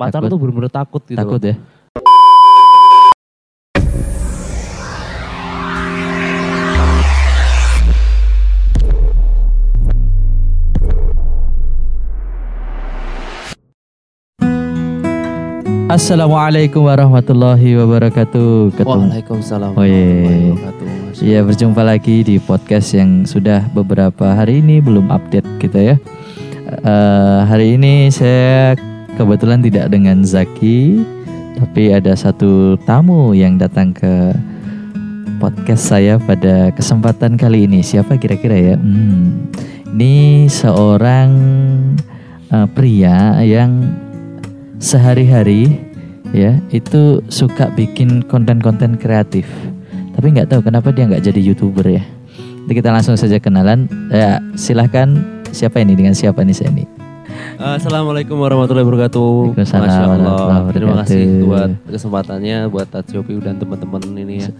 pacaran Takut. tuh bener-bener takut gitu. Takut ya. Assalamualaikum warahmatullahi wabarakatuh. Ketemu. Waalaikumsalam. Oh, iya. warahmatullahi wabarakatuh. Iya berjumpa lagi di podcast yang sudah beberapa hari ini belum update kita ya. Eh, hari ini saya kebetulan tidak dengan Zaki, tapi ada satu tamu yang datang ke podcast saya pada kesempatan kali ini. Siapa kira-kira ya? Hmm, ini seorang eh, pria yang sehari-hari ya itu suka bikin konten-konten kreatif. Tapi nggak tahu kenapa dia nggak jadi youtuber ya. Nanti kita langsung saja kenalan. Ya silahkan. Siapa ini? Dengan siapa nih saya ini Allah. Assalamualaikum warahmatullahi wabarakatuh. Masya Allah. Terima kasih buat kesempatannya buat Tatsiopi dan teman-teman ini ya.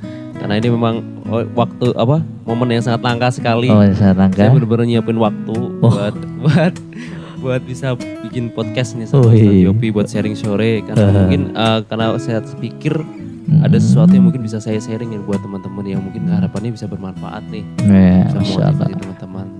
Karena ini memang oh, waktu apa momen yang sangat langka sekali. oh saya rangka Saya benar-benar nyiapin waktu Oh. buat buat buat bisa bikin podcast nih sama Oh, iya. Buat sharing sore karena Uh. mungkin eh, karena saya pikir Hmm. ada sesuatu yang mungkin bisa saya sharing ya buat teman-teman yang mungkin harapannya bisa bermanfaat nih ya, bisa masya Allah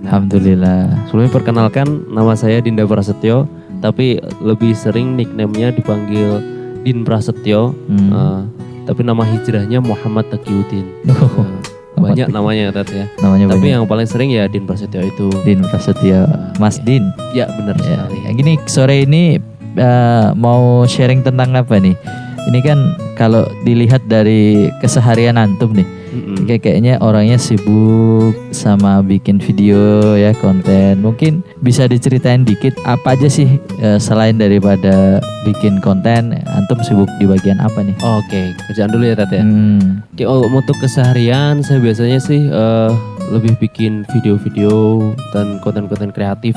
alhamdulillah sebelumnya perkenalkan nama saya Dinda Prasetyo tapi lebih sering nickname-nya dipanggil Din Prasetyo Hmm. eh, tapi nama hijrahnya Muhammad Taqiyuddin. Oh, Eh, banyak namanya Tat ya. namanya Tapi banyak. yang paling sering ya Din Prasetyo itu. Din Prasetyo Mas Din Ya benar Ya, sekali. yang gini sore ini eh, mau sharing tentang apa nih? Ini kan kalau dilihat dari keseharian antum nih, Mm-mm. kayak kayaknya orangnya sibuk sama bikin video ya konten. Mungkin bisa diceritain dikit apa aja sih eh, selain daripada bikin konten, antum sibuk di bagian apa nih? Oke, kerjaan dulu ya Tat ya. Hmm, Oke, oh, untuk keseharian saya biasanya sih eh, lebih bikin video-video dan konten-konten kreatif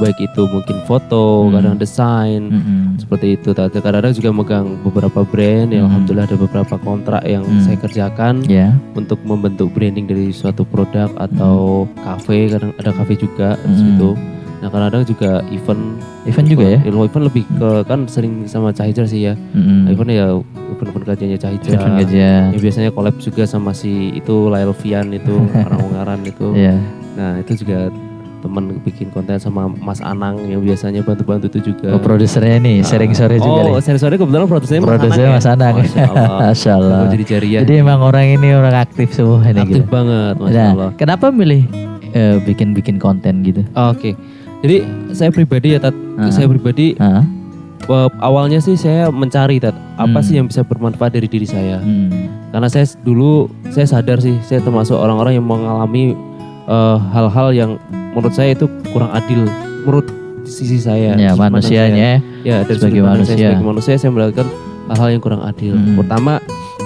baik itu mungkin foto, Hmm. kadang desain, mm-mm. seperti itu. Tat. Kadang-kadang juga megang beberapa brand yang Hmm. alhamdulillah ada beberapa kontrak yang Hmm. saya kerjakan ya, untuk membentuk branding dari suatu produk atau kafe, kadang ada kafe juga Hmm. situ. Nah, kadang-kadang juga event event juga ya? Event, event lebih ke kan sering sama Cahijar sih ya. Mm-mm. Event ya event-event kajiannya Cahijar. Event. Ya biasanya collab juga sama si itu Lail Vian itu orang Ungaran itu. Ya. Nah itu juga teman bikin konten sama Mas Anang yang biasanya bantu-bantu itu juga. Oh, produsernya nih, sharing sore juga Oh nih. seri sore kebetulan produsernya Mas Produsernya Anang Mas ya? Anang. Masya Allah. Masya Allah. Oh, jadi jariah. Jadi emang orang ini orang aktif semua ini aktif gitu. banget Masya Nah, Allah. kenapa milih eh, bikin-bikin konten gitu? Oke. Jadi saya pribadi ya Tat, Ah. saya pribadi Hah? eh, awalnya sih saya mencari Tat, apa Hmm. sih yang bisa bermanfaat dari diri saya. Hmm. Karena saya dulu saya sadar sih saya termasuk orang-orang yang mengalami eh, hal-hal yang menurut saya itu kurang adil menurut sisi saya. Ya, manusianya. saya. Ya, dari sebagai manusia. saya sebagai manusia saya melakukan hal-hal yang kurang adil. Hmm. Pertama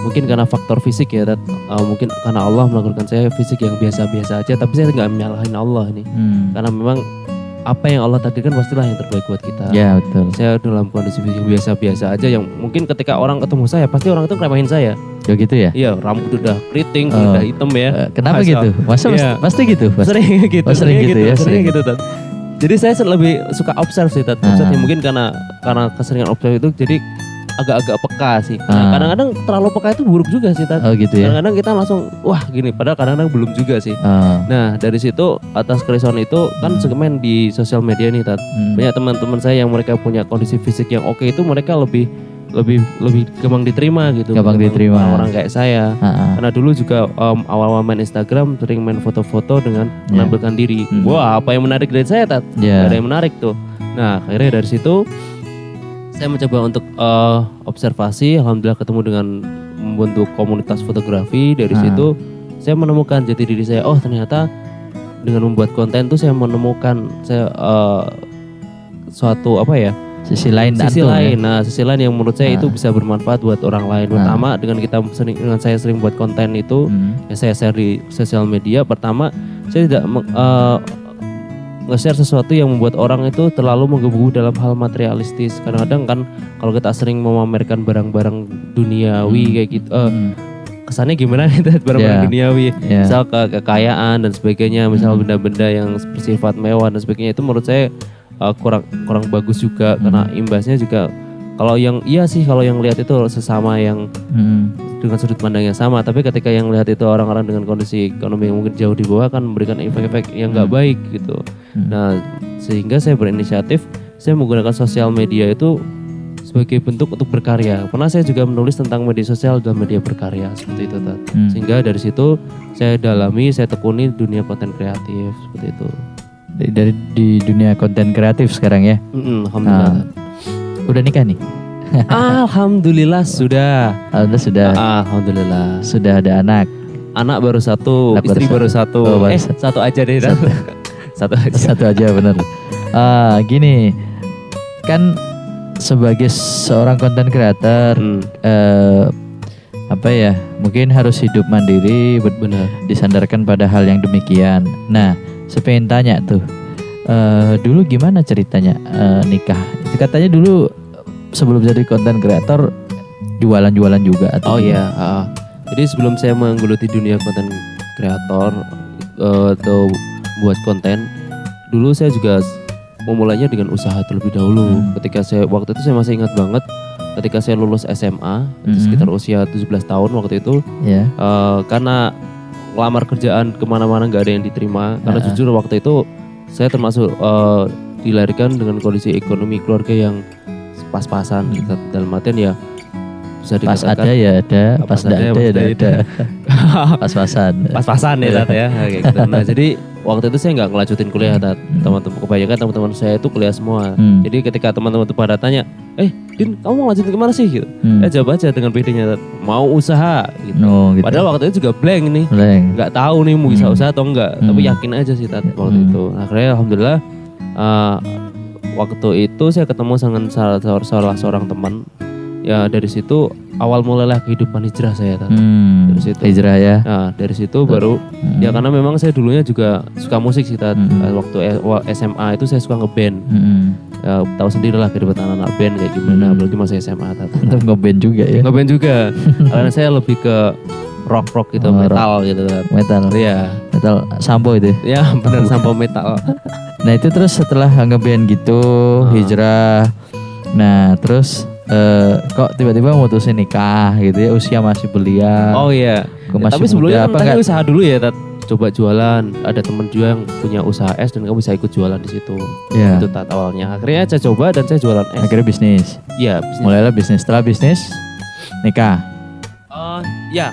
mungkin karena faktor fisik ya, Tat. Eh, mungkin karena Allah melakukan saya fisik yang biasa-biasa aja, tapi saya nggak menyalahin Allah ini. Hmm. Karena memang apa yang Allah takdirkan pastilah yang terbaik buat kita. Ya betul. Saya dalam kondisi biasa-biasa aja yang mungkin ketika orang ketemu saya pasti orang itu ngeremehin saya. Ya gitu ya. Iya, rambut udah keriting, Oh. udah hitam ya. Eh, kenapa Masa- gitu? Masa Iya. pasti, gitu? Pasti. Sering gitu, Oh, sering gitu ya, sering sering. gitu Tat. Jadi saya lebih suka observe sih. Observe Ah. ya, mungkin karena karena keseringan observe itu jadi agak-agak peka sih. Ah. Nah, kadang-kadang terlalu peka itu buruk juga sih, Tat. Oh gitu ya. Kadang-kadang kita langsung wah gini, padahal kadang-kadang belum juga sih. Oh. Nah, dari situ atas kerisauan itu kan segmen di sosial media nih, Tat. Hmm. Banyak teman-teman saya yang mereka punya kondisi fisik yang oke itu mereka lebih lebih lebih gampang diterima gitu. Gampang diterima. Orang-orang kayak saya. Ah, ah. Karena dulu juga em, awal-awal main Instagram sering main foto-foto dengan Ya. menampilkan diri. Hmm. Wah, apa yang menarik dari saya, Tat? Ya. Gak ada yang menarik tuh. Nah, akhirnya dari situ saya mencoba untuk eh, observasi. Alhamdulillah ketemu dengan membentuk komunitas fotografi. Dari Ah. situ saya menemukan jati diri saya. Oh, ternyata dengan membuat konten tuh saya menemukan saya eh, suatu apa ya? Sisi lain sisi antum, lain. Nah, sisi lain yang menurut saya Ah. itu bisa bermanfaat buat orang lain. Ah. Pertama, dengan kita sering dengan saya sering buat konten itu, Ya? Hmm. yang saya share di sosial media pertama saya tidak eh, nge-share sesuatu yang membuat orang itu terlalu menggebu dalam hal materialistis kadang-kadang kan kalau kita sering memamerkan barang-barang duniawi Hmm. kayak gitu eh, Hmm. kesannya gimana itu barang-barang Ya. duniawi Ya. misal ke kekayaan dan sebagainya misal Hmm. benda-benda yang bersifat mewah dan sebagainya itu menurut saya eh, kurang kurang bagus juga Hmm. karena imbasnya juga kalau yang iya sih kalau yang lihat itu sesama yang Hmm. dengan sudut pandang yang sama tapi ketika yang lihat itu orang-orang dengan kondisi ekonomi yang mungkin jauh di bawah kan memberikan efek-efek yang nggak Hmm. baik gitu Hmm. nah sehingga saya berinisiatif saya menggunakan sosial media itu sebagai bentuk untuk berkarya pernah saya juga menulis tentang media sosial dan media berkarya seperti itu. Hmm. sehingga dari situ saya dalami saya tekuni dunia konten kreatif seperti itu Dari, dari di dunia konten kreatif sekarang ya. Mm-mm, alhamdulillah Ah. Udah nikah nih? alhamdulillah sudah Alhamdulillah sudah alhamdulillah sudah ada anak. anak baru satu Anak istri baru baru satu Oh, baru eh satu. satu aja deh Tat. satu aja Satu aja bener. Ah, gini, kan sebagai seorang konten kreator, Hmm, eh, apa ya, mungkin harus hidup mandiri, benar disandarkan pada hal yang demikian. Nah, saya pengen tanya tuh, eh, dulu gimana ceritanya eh, nikah? Itu katanya dulu sebelum jadi konten kreator jualan-jualan juga atau Oh iya, ah. jadi sebelum saya menggeluti dunia konten kreator eh, atau buat konten, dulu saya juga memulainya dengan usaha terlebih dahulu. Hmm. Ketika saya waktu itu saya masih ingat banget, ketika saya lulus SMA, Mhm. sekitar usia 17 tahun waktu itu, Ya. eh, karena ngelamar kerjaan ke mana-mana nggak ada yang diterima. Karena Ah. jujur waktu itu saya termasuk eh, dilahirkan dengan kondisi ekonomi keluarga yang pas-pasan. Gitu. Dalam artian ya bisa Pas ada ya ada, pas tidak ada ya ada pas ya ada ada. Pas-pasan. pas-pasan ya Tat ya kayak gitu. Nah jadi waktu itu saya nggak ngelanjutin kuliah Tat. Teman-teman kebanyakan teman-teman saya itu kuliah semua. Hmm. Jadi ketika teman-teman itu pada tanya, eh Din kamu mau lanjutin ke mana sih? Gitu. Hmm. Saya jawab aja dengan pedenya Tat. Mau usaha gitu. No, gitu. Padahal waktu itu juga blank nih. Blank. nggak tahu nih mau bisa Hmm. usaha atau enggak Hmm. tapi yakin aja sih Tat, waktu Hmm. itu akhirnya alhamdulillah eh, waktu itu saya ketemu dengan salah, salah seorang teman ya dari situ awal mulailah kehidupan hijrah saya Tat. Hmm. Dari situ. Hijrah ya. nah dari situ baru Hmm. ya karena memang saya dulunya juga suka musik sih. Hmm. Eh, waktu wa- SMA itu saya suka ngeband Hmm. ya, tahu sendiri lah kehidupan anak-anak band kayak gimana Hmm. apalagi masih SMA. Untuk ngeband juga ya. ngeband juga karena saya lebih ke rock rock gitu Oh, rock. metal gitu Tat. Metal. Iya, Metal sampo itu. ya benar sampai metal. Nah itu terus setelah ngeband gitu Ah. hijrah. Nah terus eh, kok tiba-tiba mutusin nikah gitu ya usia masih belia. Oh iya. Masih Tapi sebelumnya muda, kan apa enggak? usaha dulu ya, Tat. Coba jualan. Ada temen juga yang punya usaha es dan kamu bisa ikut jualan di situ. Ya. Itu Tat awalnya. Akhirnya saya coba dan saya jualan es. Akhirnya bisnis. Iya, bisnis. Mulailah bisnis. Setelah bisnis nikah. Oh, ya.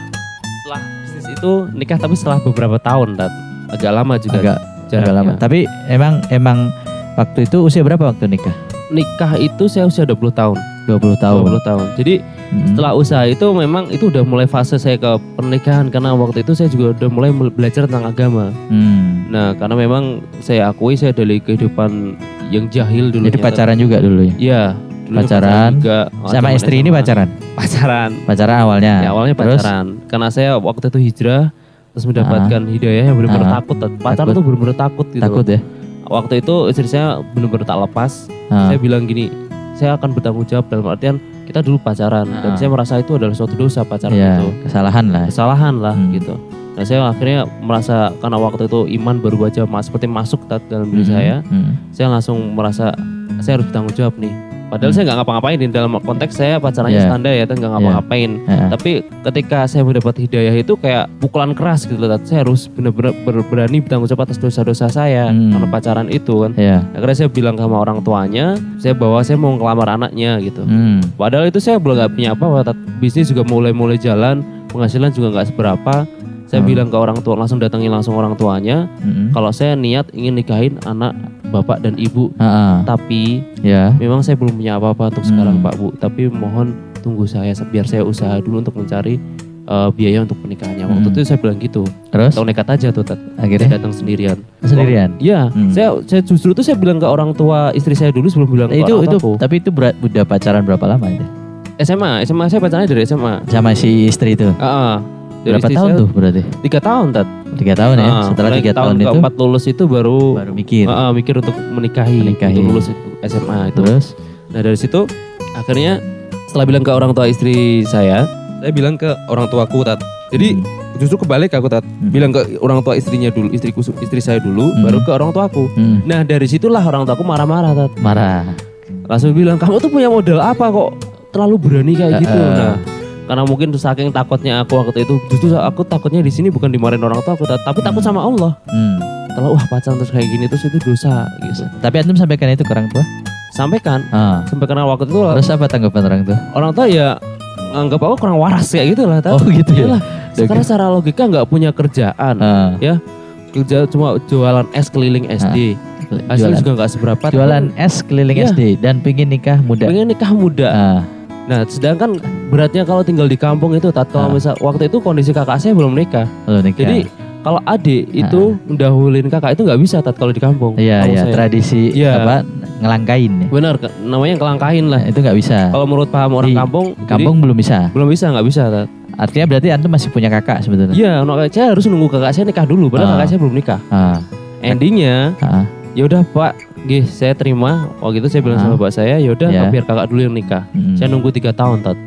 Setelah bisnis itu nikah tapi setelah beberapa tahun, Tat. Agak lama juga. Agak agak lama. Tapi emang emang waktu itu usia berapa waktu nikah? Nikah itu saya usia 20 tahun. 20 tahun. 20 tahun. Jadi Mm. setelah usaha itu memang itu udah mulai fase saya ke pernikahan karena waktu itu saya juga udah mulai belajar tentang agama. Hmm. Nah, karena memang saya akui saya dari kehidupan yang jahil dulu. Jadi pacaran juga dulu ya. Iya. dulu Pacaran. juga. Sama Zaman istri ini SMA. pacaran. Pacaran. Pacaran awalnya. Ya, awalnya Terus? pacaran. Karena saya waktu itu hijrah terus mendapatkan hidayah yang benar-benar Ah. takut. Pacaran Takut. tuh benar-benar takut gitu. Takut ya. Waktu itu istri saya benar-benar tak lepas. Ah. Saya bilang gini, saya akan bertanggung jawab dalam artian kita dulu pacaran dan Ah. saya merasa itu adalah suatu dosa pacaran Ya, itu. kesalahan lah. Kesalahan lah Hmm. gitu. Nah, saya akhirnya merasa karena waktu itu iman baru aja mas seperti masuk dalam diri Hmm. saya. Hmm. saya langsung merasa saya harus bertanggung jawab nih. Padahal Hmm. saya nggak ngapa-ngapain di dalam konteks saya pacarannya Yeah. standar ya, nggak ngapa-ngapain. Ah. Tapi ketika saya mendapat hidayah itu kayak pukulan keras gitu loh. Saya harus benar-benar ber- berani bertanggung jawab atas dosa-dosa saya Hmm. karena pacaran itu kan. Ya. Akhirnya saya bilang sama orang tuanya, saya bawa saya mau ngelamar anaknya gitu. Hmm. Padahal itu saya belum nggak punya apa-apa. Bisnis juga mulai-mulai jalan, penghasilan juga nggak seberapa. Saya Hmm. bilang ke orang tua langsung datangi langsung orang tuanya, Hmm. kalau saya niat ingin nikahin anak bapak dan ibu, Ah, ah. tapi Ya. Memang saya belum punya apa-apa untuk Hmm. sekarang Pak Bu, tapi mohon tunggu saya biar saya usaha dulu untuk mencari eh, biaya untuk pernikahannya. Waktu Hmm. itu saya bilang gitu. Terus Tahu nekat aja tuh, Tat. Saya akhirnya datang sendirian. sendirian. Iya, Hmm. saya saya justru itu saya bilang ke orang tua istri saya dulu sebelum bilang ke itu orang itu tuaku. tapi itu berat udah pacaran berapa lama itu? SMA, SMA saya pacarnya dari SMA. Sama si istri itu. Heeh. Dari Berapa tahun tuh berarti? Tiga tahun, Tat. Tiga tahun ya. Ah, Setelah tiga tahun, itu keempat lulus itu baru baru mikir. ah, ah, mikir untuk menikahi, Menikahi. untuk lulus itu SMA itu. Terus Nah dari situ akhirnya setelah bilang ke orang tua istri saya, saya bilang ke orang tuaku tat. Jadi Hmm. justru kebalik aku tat. Hmm. Bilang ke orang tua istrinya dulu, istriku istri saya dulu, Hmm. baru ke orang tuaku. hmm, Nah dari situlah orang tuaku marah-marah tat. marah. langsung bilang kamu tuh punya modal apa kok terlalu berani kayak gitu. Heeh. Nah, karena mungkin saking takutnya aku waktu itu, justru aku takutnya di sini bukan dimarahin orang tua aku, tapi takut sama Allah. Hmm. Kalau wah pacaran terus kayak gini terus itu dosa gitu. Tapi antum sampaikan itu ke orang tua? Sampaikan, Ah. sampai karena waktu itu Terus apa tanggapan orang tua? orang tua ya anggap aku kurang waras kayak gitu lah. Oh gitu ya. Iyalah, sekarang secara logika nggak punya kerjaan, Ah. kerja cuma jualan es keliling SD, hasilnya Jualan, juga nggak seberapa. tapi jualan es keliling Iya. SD dan pingin nikah muda. pengen nikah muda. Ah. Nah, sedangkan beratnya kalau tinggal di kampung itu, tat kalau Ah. misal waktu itu kondisi kakak saya belum nikah. Lo nikah. Jadi kalau adik itu mendahulin kakak itu nggak bisa tat kalau di kampung. Iya iya saya. tradisi Iya. apa ngelangkain ya. Benar, namanya kelangkain lah. Nah, itu nggak bisa. Kalau menurut paham orang Di kampung, jadi Kampung belum bisa. belum bisa, nggak bisa. Tat. Artinya berarti antum masih punya kakak sebetulnya. Iya, no, saya harus nunggu kakak saya nikah dulu, padahal Ah. kakak saya belum nikah. Ah. Endingnya, Ah. Ya udah Pak, gih saya terima. Waktu itu saya bilang Ah. sama bapak saya, ya udah Ya. biar kakak dulu yang nikah. Mm. Saya nunggu tiga tahun, tat.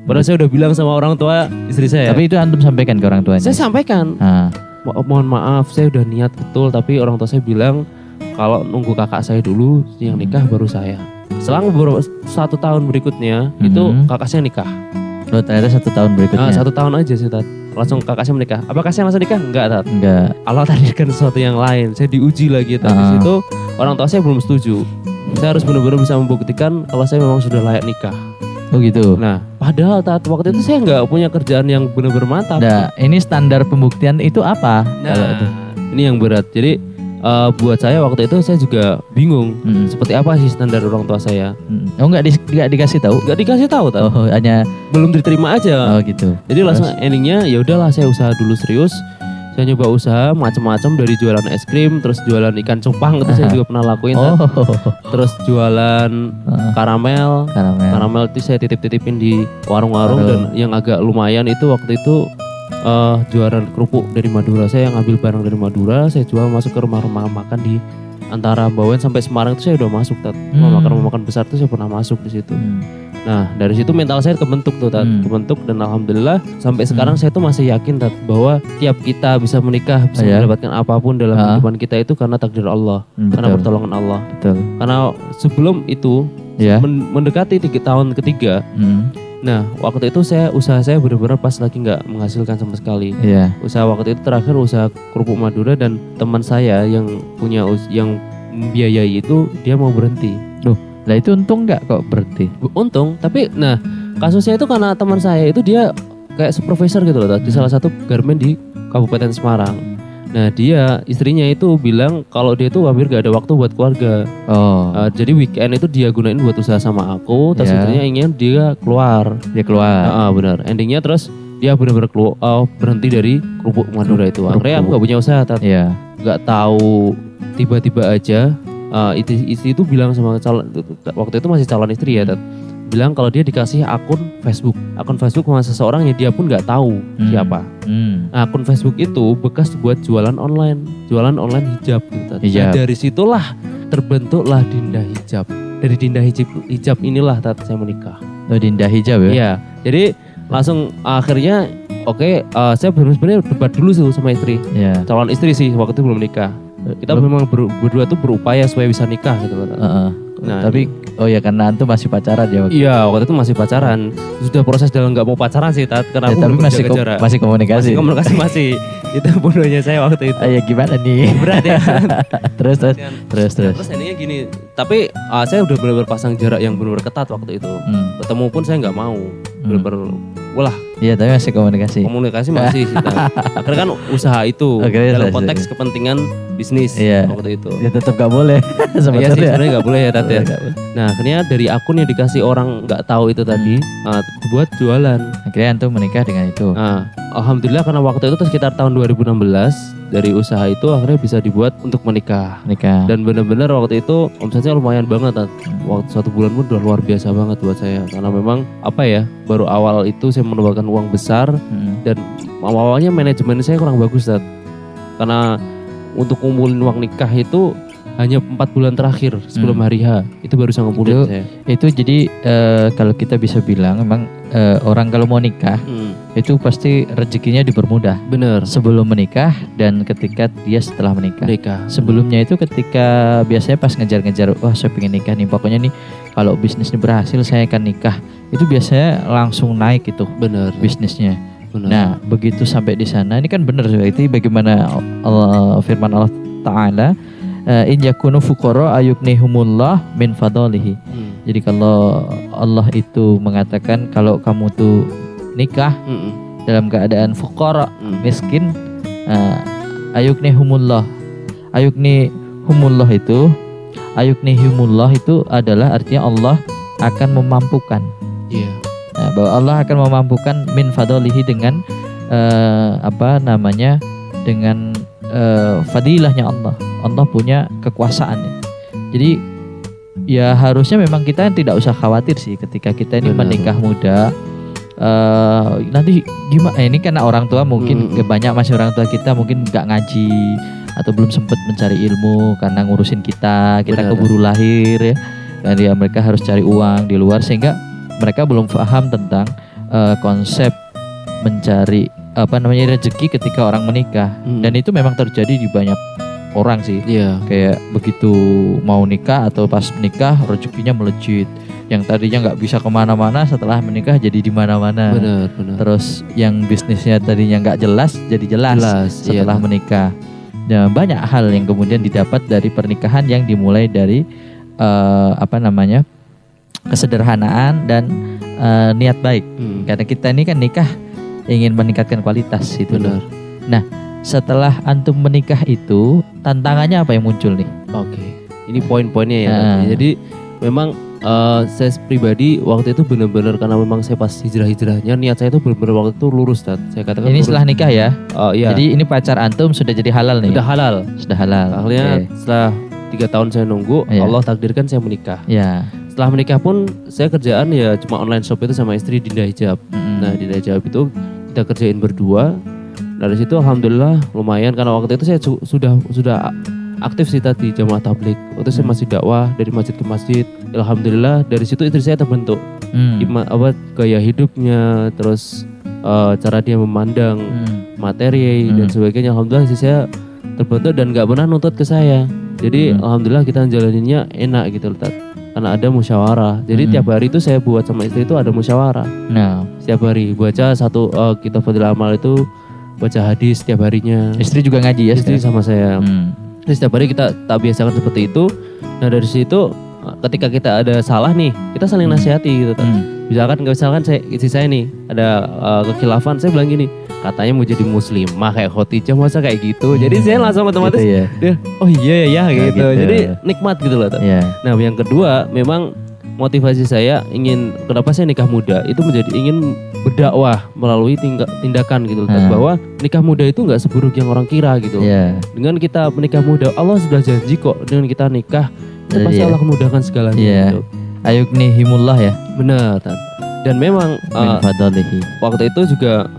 Padahal saya udah bilang sama orang tua istri saya. Tapi itu antum sampaikan ke orang tuanya. saya sampaikan, Ah. Mo- mohon maaf saya udah niat betul tapi orang tua saya bilang kalau nunggu kakak saya dulu yang nikah baru saya selang beberapa satu tahun berikutnya itu Mhm. kakak saya nikah Lo ternyata satu tahun berikutnya. nah, satu tahun aja sih Tat. Langsung kakak saya menikah apakah saya langsung nikah enggak Tat Enggak. Allah takdirkan sesuatu yang lain saya diuji lagi tapi Ah. situ orang tua saya belum setuju saya harus benar-benar bisa membuktikan kalau saya memang sudah layak nikah Oh gitu. nah padahal Tat waktu itu saya nggak punya kerjaan yang benar-benar mantap Nah, ini standar pembuktian itu apa? Kalau itu. Nah, ini yang berat. Jadi eh, buat saya waktu itu saya juga bingung Mm. seperti apa sih standar orang tua saya. Mm. Oh enggak, di, dikasih tahu? Gak dikasih tahu tau. Oh, hanya belum diterima aja. oh gitu. Jadi langsung endingnya ya udahlah saya usaha dulu serius. Saya nyoba usaha macam-macam dari jualan es krim, terus jualan ikan cupang itu saya juga pernah lakuin. Oh, Terus jualan Ah, karamel. karamel. Karamel itu saya titip-titipin di warung-warung dan yang agak lumayan itu waktu itu eh jualan kerupuk dari Madura. Saya yang ambil barang dari Madura, saya jual masuk ke rumah-rumah makan di antara Bawen sampai Semarang itu saya udah masuk tat. Rumah Hmm. makan rumah makan besar itu saya pernah masuk di situ. Hmm. Nah, dari situ mental saya kebentuk tuh tat, Hmm. kebentuk dan alhamdulillah sampai sekarang saya tuh masih yakin tat bahwa tiap kita bisa menikah, bisa ya? mendapatkan apa pun dalam Ah. kehidupan kita itu karena takdir Allah, Hmm, karena betul, pertolongan Allah. betul. Karena sebelum itu Ya. men- mendekati tiga tahun ketiga Hmm. Nah, waktu itu saya usaha saya benar-benar pas lagi nggak menghasilkan sama sekali. Iya. Usaha waktu itu terakhir usaha kerupuk Madura dan teman saya yang punya us- yang membiayai itu dia mau berhenti. Lah itu untung nggak kok berhenti? Untung, tapi nah kasusnya itu karena teman saya itu dia kayak supervisor gitu loh di salah satu garmen di Kabupaten Semarang. Nah dia istrinya itu bilang kalau dia itu hampir gak ada waktu buat keluarga. Oh, Uh, jadi weekend itu dia gunain buat usaha sama aku. Terus Ya. istrinya ingin dia keluar. dia keluar. Ah, benar. Endingnya terus dia benar-benar kelu- oh, berhenti dari kerupuk Madura itu. Akhirnya aku gak punya usaha, Tat. Iya. Gak tahu tiba-tiba aja uh, istri, istri itu bilang sama calon waktu itu masih calon istri ya, Tat. Bilang kalau dia dikasih akun Facebook, akun Facebook sama seseorang yang dia pun nggak tahu Hmm. siapa. Hmm. Nah, akun Facebook itu bekas buat jualan online, jualan online hijab gitu. Tat. Nah, Hijab. dari situlah terbentuklah Dinda Hijab. Dari Dinda Hijab, hijab inilah Tat saya menikah. Oh, Dinda hijab ya? Iya, jadi langsung akhirnya oke eh, saya benar-benar debat dulu sih sama istri, Iya. calon istri sih waktu itu belum nikah. Kita Belum- memang ber- berdua tuh berupaya supaya bisa nikah gitu kan. Heeh. Nah, Tapi oh ya karena antum masih pacaran ya waktu iya waktu itu masih pacaran, sudah proses dalam nggak mau pacaran sih tat, karena Ya, aku tapi masih menjaga ko- jarak. masih komunikasi. Masih komunikasi masih itu bodohnya saya waktu itu. Ah, ya gimana nih? Berat ya. terus terus terus terus. Terus endingnya gini, tapi ah, saya udah benar-benar pasang jarak yang benar-benar ketat waktu itu. Hmm. Ketemu pun saya nggak mau, benar-benar Walah, Iya tapi masih komunikasi. komunikasi masih sih. Tat. Akhirnya kan usaha itu Akhirnya dalam konteks itu. kepentingan bisnis Iya. waktu itu. Ya tetap gak boleh Iya sih sebenarnya nggak boleh ya Tat ya. Nah akhirnya dari akun yang dikasih orang nggak tahu itu tadi ah, buat jualan. Akhirnya antum menikah dengan itu. Nah, alhamdulillah karena waktu itu sekitar tahun 2016 dari usaha itu akhirnya bisa dibuat untuk menikah. Menikah. Dan benar-benar waktu itu omsetnya lumayan banget Tat. Waktu satu bulan pun udah luar biasa banget buat saya karena memang apa ya baru awal itu saya mengeluarkan uang besar Hmm. dan awalnya manajemen saya kurang bagus Tat. karena untuk ngumpulin uang nikah itu hanya empat bulan terakhir sebelum Hmm. hari H itu baru ngumpulin Itu- saya. Itu jadi eh, kalau kita bisa bilang memang eh, orang kalau mau nikah Hmm, itu pasti rezekinya dipermudah bener. sebelum menikah dan ketika dia setelah menikah. Nikah. Sebelumnya itu ketika biasanya pas ngejar-ngejar, wah saya pengen nikah nih, pokoknya nih kalau bisnis ini berhasil saya akan nikah. Itu biasanya langsung naik itu Bener. bisnisnya. bener. Nah begitu sampai di sana ini kan benar itu bagaimana Allah, firman Allah Taala, eh, in yakunu fuqara ayuknihumullah min fadlihi. Hmm, Jadi kalau Allah itu mengatakan kalau kamu tuh nikah hmm, dalam keadaan fuqara hmm. miskin uh, ayukni humullah ayukni humullah itu ayukni humullah itu adalah artinya Allah akan memampukan Iya. Nah, bahwa Allah akan memampukan min fadlihi dengan uh, apa namanya dengan uh, fadilahnya Allah Allah punya kekuasaan jadi ya harusnya memang kita tidak usah khawatir sih ketika kita ini Benar. menikah muda eh nanti gimana eh, ini karena orang tua mungkin Mm-mm. banyak masih orang tua kita mungkin nggak ngaji atau belum sempat mencari ilmu karena ngurusin kita kita Benar. keburu lahir ya dan ya mereka harus cari uang di luar sehingga mereka belum paham tentang eh, konsep mencari apa namanya rezeki ketika orang menikah. Mm. dan itu memang terjadi di banyak orang sih. Iya. kayak begitu mau nikah atau pas menikah rezekinya melejit. Yang tadinya nggak bisa ke mana-mana setelah menikah jadi di mana-mana. Terus yang bisnisnya tadinya nggak jelas jadi jelas, Jelas, iya. setelah menikah. Dan banyak hal yang kemudian didapat dari pernikahan yang dimulai dari eh, apa namanya kesederhanaan dan eh, niat baik. Hmm, karena kita ini kan nikah ingin meningkatkan kualitas itu Bener. setelah antum menikah itu tantangannya apa yang muncul nih Oke, ini poin-poinnya ya. Ah. Jadi memang eh, saya pribadi waktu itu benar-benar karena memang saya pas hijrah-hijrahnya niat saya itu benar-benar waktu itu lurus dan saya katakan ini lurus. setelah nikah ya Oh iya, jadi ini pacar antum sudah jadi halal nih udah halal. sudah halal Akhirnya Oke. setelah tiga tahun saya nunggu, Iya. Allah takdirkan saya menikah. ya Setelah menikah pun saya kerjaan ya cuma online shop itu sama istri Dinda Hijab. Mm-mm. Nah Dinda Hijab itu kita kerjain berdua. Dari situ alhamdulillah lumayan karena waktu itu saya su- sudah sudah aktif sih tadi jamaah tablik. Waktu itu saya Hmm. masih dakwah dari masjid ke masjid. Alhamdulillah dari situ istri saya terbentuk. Hmm. Ima, apa gaya hidupnya, terus eh, cara dia memandang Hmm. materi dan Hmm. sebagainya. Alhamdulillah sih saya terbentuk dan nggak pernah nuntut ke saya. Jadi Hmm. alhamdulillah kita jalaninnya enak gitu loh. Karena ada musyawarah. Jadi Hmm. tiap hari itu saya buat sama istri itu ada musyawarah. nah Setiap hari baca satu eh, kitab Fadil Amal itu baca hadis setiap harinya. istri juga ngaji ya Istri sama saya. Hmm. Jadi setiap hari kita tak biasakan seperti itu. Nah dari situ eh, ketika kita ada salah nih, kita saling Hmm. nasihati gitu. Tat. Hmm. Misalkan misalkan saya istri saya nih ada uh, kekhilafan, saya bilang gini, katanya mau jadi muslimah kayak Khotijah masa kayak gitu. Jadi saya langsung otomatis Gitu ya oh iya ya ya Nah, gitu. gitu. Jadi nikmat gitu loh. Tat. ya Nah, yang kedua memang motivasi saya ingin kenapa saya nikah muda itu menjadi ingin berdakwah melalui tingga- tindakan gitu loh. Hmm. bahwa nikah muda itu nggak seburuk yang orang kira gitu. ya Dengan kita menikah muda, Allah sudah janji kok dengan kita nikah itu Jadi pasti ya. Allah mudahkan segalanya. Iya. gitu. ayuknihimullah ya Benar, Tat. Dan memang uh, waktu itu juga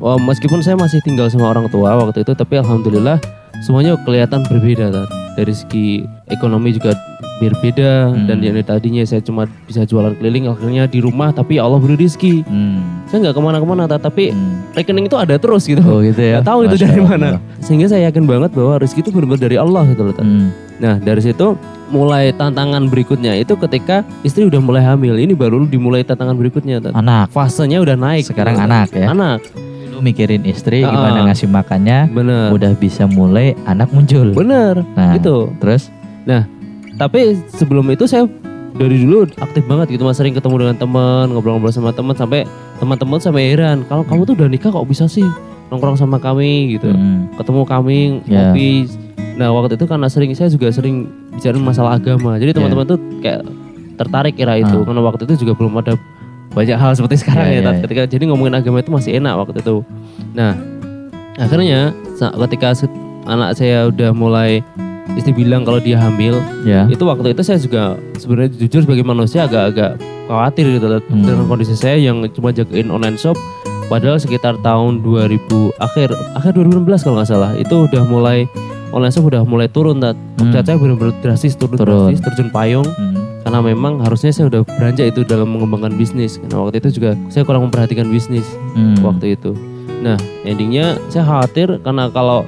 wah, meskipun saya masih tinggal sama orang tua waktu itu tapi alhamdulillah semuanya kelihatan berbeda Tat. dari segi ekonomi juga berbeda Hmm. dan yang tadinya saya cuma bisa jualan keliling akhirnya di rumah tapi Allah beri rezeki Hmm. saya nggak ke mana-kemana tapi Hmm. rekening itu ada terus gitu oh gitu ya nggak tahu itu dari Allah. mana sehingga saya yakin banget bahwa rezeki itu benar-benar dari Allah gitu loh. Hmm. nah dari situ mulai tantangan berikutnya itu ketika istri udah mulai hamil ini baru dimulai tantangan berikutnya Tat. anak fasenya udah naik sekarang gitu. anak ya anak dulu mikirin istri Ah. gimana ngasih makannya bener udah bisa mulai anak muncul bener nah gitu terus tapi sebelum itu saya dari dulu aktif banget gitu mas sering ketemu dengan teman ngobrol-ngobrol sama teman sampai teman-teman sampai heran kalau kamu tuh udah nikah kok bisa sih nongkrong sama kami gitu Hmm. ketemu kami Ya. ngopi nah waktu itu karena sering saya juga sering bicara masalah agama jadi teman-teman tuh kayak tertarik kira itu Ah. karena waktu itu juga belum ada banyak hal seperti sekarang Ya, ya, ya, Tat. ya. ketika jadi ngomongin agama itu masih enak waktu itu nah akhirnya ketika anak saya udah mulai istri bilang kalau dia hamil ya itu waktu itu saya juga sebenarnya jujur sebagai manusia agak-agak khawatir gitu. Hmm. dengan kondisi saya yang cuma jagain online shop padahal sekitar tahun 2000 akhir akhir 2016 kalau nggak salah itu udah mulai online shop udah mulai turun tat. Hmm. Saya benar-benar drastis turun, Turun. drastis terjun payung Hmm. karena memang harusnya saya udah beranjak itu dalam mengembangkan bisnis. Karena waktu itu juga saya kurang memperhatikan bisnis Hmm. waktu itu. Nah endingnya saya khawatir karena kalau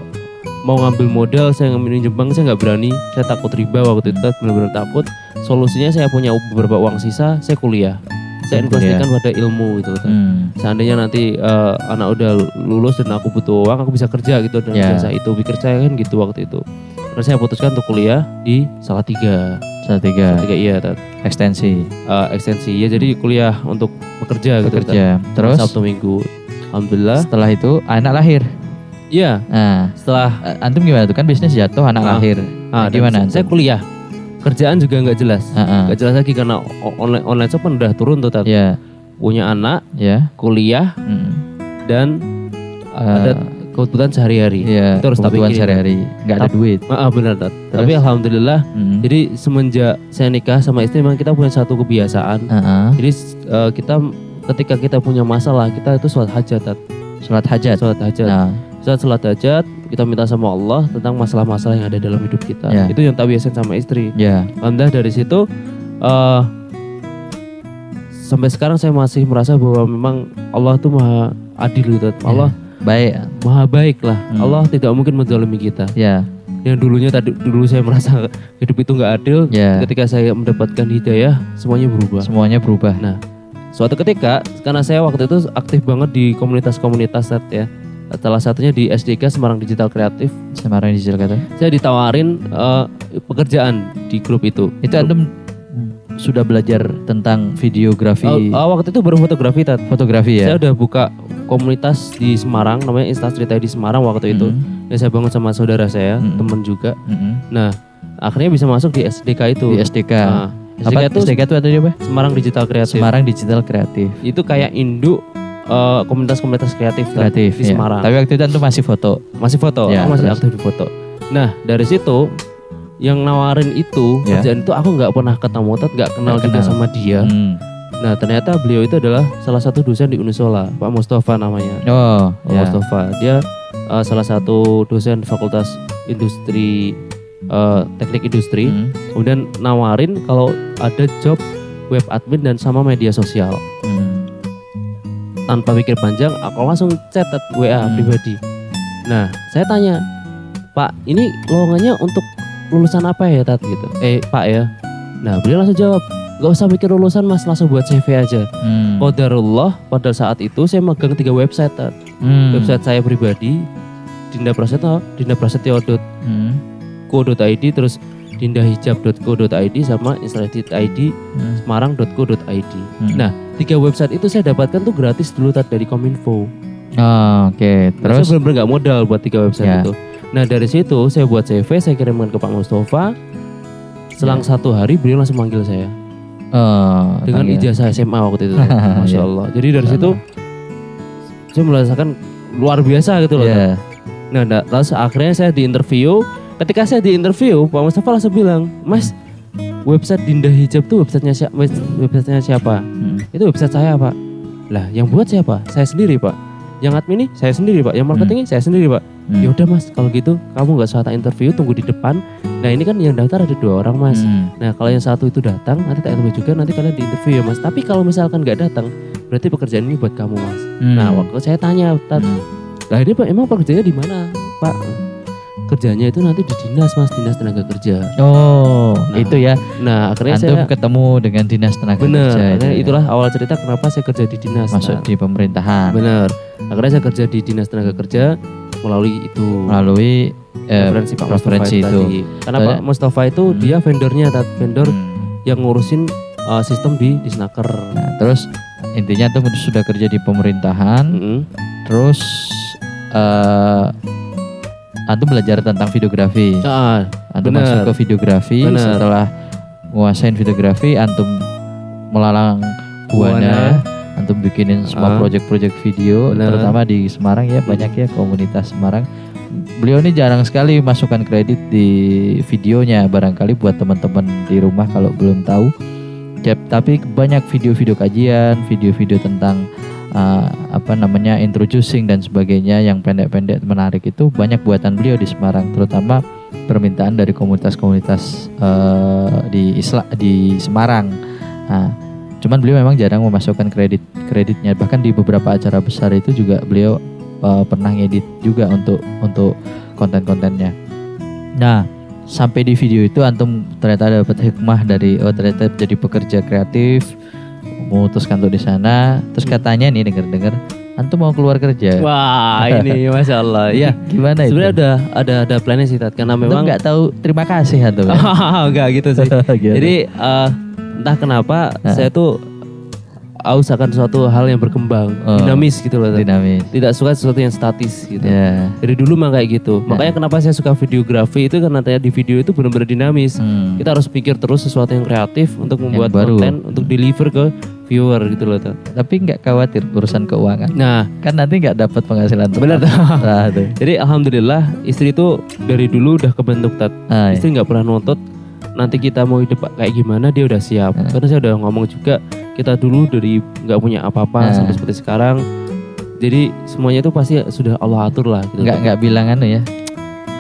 mau ngambil modal saya ngambil bank saya nggak berani. Saya takut riba waktu itu benar-benar takut. Solusinya saya punya beberapa uang sisa, saya kuliah. Saya investasikan pada ilmu gitu. Tat. Hmm. Seandainya nanti eh, anak udah lulus dan aku butuh uang, aku bisa kerja gitu dan Ya. jasa itu. Pikir saya kan gitu waktu itu. Terus saya putuskan untuk kuliah di Salatiga. Salatiga. Salatiga iya, Tat. Ekstensi. Eh, ekstensi ya jadi kuliah untuk bekerja, gitu Tat. Bekerja. Terus Sabtu Minggu. Alhamdulillah. setelah itu anak lahir. Iya, Nah, setelah eh, antum gimana tuh kan bisnis jatuh anak Ah. lahir. ah, dan gimana? Saya kuliah. Kerjaan juga nggak jelas. Ah. Nggak jelas lagi karena online online shop kan udah turun tuh Tat. Ya, Punya anak, ya. kuliah Hmm. dan ada kebutuhan sehari-hari. ya, Itu harus kebutuhan sehari-hari. Nggak ada duit. Ah, benar Tat. Tapi alhamdulillah Hmm. Jadi semenjak saya nikah sama istri memang kita punya satu kebiasaan. Ah, ah. Jadi eh, kita ketika kita punya masalah kita itu sholat hajat, Tat. Sholat hajat. sholat hajat. Nah, Saat sholat hajat kita minta sama Allah tentang masalah-masalah yang ada dalam hidup kita. Ya. Itu yang tak biasain sama istri. ya. Alhamdulillah dari situ eh sampai sekarang saya masih merasa bahwa memang Allah tuh maha adil gitu. Allah Baik. maha baik lah. Hmm. Allah tidak mungkin menzalimi kita. Ya, Yang dulunya tadi dulu saya merasa hidup itu nggak adil. ya. Ketika saya mendapatkan hidayah semuanya berubah. Semuanya berubah. Nah, suatu ketika karena saya waktu itu aktif banget di komunitas-komunitas set ya. Salah satunya di SDK Semarang Digital Kreatif. Semarang digital kata. Saya ditawarin eh, pekerjaan di grup itu. Itu antum sudah belajar tentang videografi, Oh, oh, waktu itu baru fotografi Tat. fotografi ya. Saya udah buka komunitas di Semarang namanya Insta Cerita di Semarang waktu itu. Hmm, Yang saya bangun sama saudara saya, Hmm. teman juga. hmm. Nah, akhirnya bisa masuk di SDK itu. Di SDK. Nah, apa SDK itu SDK itu artinya apa? Semarang Digital Kreatif. Semarang Digital Kreatif. Itu kayak induk eh, komunitas-komunitas kreatif, Kreatif di ya. Semarang. Tapi waktu itu masih foto. masih foto, Ya, aku masih terus? aktif di foto. Nah dari situ yang nawarin itu Ya. kerjaan itu aku nggak pernah ketemu, Tat, nggak kenal Nggak juga kenal. sama dia. Hmm. Nah ternyata beliau itu adalah salah satu dosen di Unisola, Pak Mustafa namanya. Oh, Pak ya. Mustafa, dia eh, salah satu dosen Fakultas Industri eh, Teknik Industri. Hmm. Kemudian nawarin kalau ada job web admin dan sama media sosial. Tanpa pikir panjang aku langsung chat Tat, WA Hmm. pribadi nah saya tanya Pak ini lowongannya untuk lulusan apa ya Tat gitu eh Pak ya nah beliau langsung jawab Gak usah mikir lulusan mas langsung buat CV aja Hmm. Qadarullah pada saat itu saya megang tiga website Tat. Hmm. website saya pribadi Dinda Prasetyo dindaprasetyo.co.id Hmm. terus dindahijab.co.id sama installed.id Hmm. semarang.co.id Hmm. nah tiga website itu saya dapatkan tuh gratis dulu Tat, dari Kominfo Oh, Oke, Terus terus saya benar-benar nggak modal buat tiga website Ya. itu. Nah dari situ saya buat CV, saya kirimkan ke Pak Mustafa. Selang Ya. satu hari beliau langsung manggil saya oh, dengan panggil. ijazah SMA waktu itu, masya Ya. Allah. Jadi dari situ saya merasakan luar biasa gitu loh. Ya. Nah, nah, terus akhirnya saya di interview. Ketika saya di interview, Pak Mustafa langsung bilang, Mas, website Dinda Hijab tuh websitenya siapa? Websitenya siapa? Hmm. Itu website saya Pak. Lah, yang buat siapa? Saya sendiri Pak. Yang admin ini saya sendiri Pak. Yang marketingnya saya sendiri Pak. Hmm. Ya udah Mas, kalau gitu kamu nggak usah interview, tunggu di depan. Nah ini kan yang daftar ada dua orang Mas. Hmm. Nah kalau yang satu itu datang, nanti tak interview juga, nanti kalian di interview ya Mas. Tapi kalau misalkan nggak datang, berarti pekerjaan ini buat kamu Mas. Hmm. Nah waktu saya tanya, Hmm. lah ini Pak emang pekerjaannya di mana Pak? Kerjanya itu nanti di dinas Mas, dinas tenaga kerja. Oh, Nah, itu ya. Nah akhirnya Antum saya ketemu dengan dinas tenaga bener, kerja. itu akhirnya ya. itulah awal cerita kenapa saya kerja di dinas. masuk Nah, di pemerintahan bener. Akhirnya saya kerja di dinas tenaga kerja melalui itu. melalui eh, referensi Pak referensi Mustafa itu. tadi. Karena Soalnya- Pak Mustafa itu Hmm. dia vendornya, vendor Hmm. yang ngurusin uh, sistem di di Snaker. Nah, terus intinya tuh sudah kerja di pemerintahan, Mm-mm. terus eh antum belajar tentang videografi. Ah, Antum bener. masuk ke videografi, Bener. setelah menguasain videografi, antum melalang buana, antum bikinin semua Ah. project-project video, Bener. terutama di Semarang ya banyak ya komunitas Semarang. Beliau ini jarang sekali masukkan kredit di videonya, barangkali buat teman-teman di rumah kalau belum tahu. Tapi banyak video-video kajian, video-video tentang uh, apa namanya introducing dan sebagainya yang pendek-pendek menarik itu banyak buatan beliau di Semarang, terutama permintaan dari komunitas-komunitas uh, di Isla di Semarang. Nah, cuman beliau memang jarang memasukkan kredit kreditnya, bahkan di beberapa acara besar itu juga beliau uh, pernah ngedit juga untuk untuk konten-kontennya. Nah, sampai di video itu antum ternyata dapat hikmah dari oh ternyata jadi pekerja kreatif memutuskan untuk di sana terus katanya nih dengar-dengar antum mau keluar kerja Wah, ini masya Allah. Iya. gimana itu Sebenarnya udah ada ada plannya sih Tat, karena memang nggak tahu terima kasih antum ya? enggak gitu sih. Gitu. Jadi eh, entah kenapa Nah. saya tuh aus akan suatu hal yang berkembang, Oh. dinamis gitu loh. Dinamis Tidak suka sesuatu yang statis gitu. ya Dari dulu mah kayak gitu. Nah. Makanya kenapa saya suka videografi itu karena ternyata di video itu benar-benar dinamis. Hmm. Kita harus pikir terus sesuatu yang kreatif untuk membuat baru. konten untuk deliver ke viewer gitu loh. Tat. tapi nggak khawatir urusan keuangan Nah, kan nanti nggak dapat penghasilan benar tuh. Nah, tuh. Jadi alhamdulillah istri itu dari dulu udah kebentuk tat. Ah, iya. Istri nggak pernah nuntut nanti kita mau hidup kayak gimana dia udah siap. Hmm. Karena saya udah ngomong juga kita dulu dari nggak punya apa-apa Hmm. sampai seperti sekarang. Jadi semuanya itu pasti sudah Allah atur lah. Gitu. nggak nggak bilang anu ya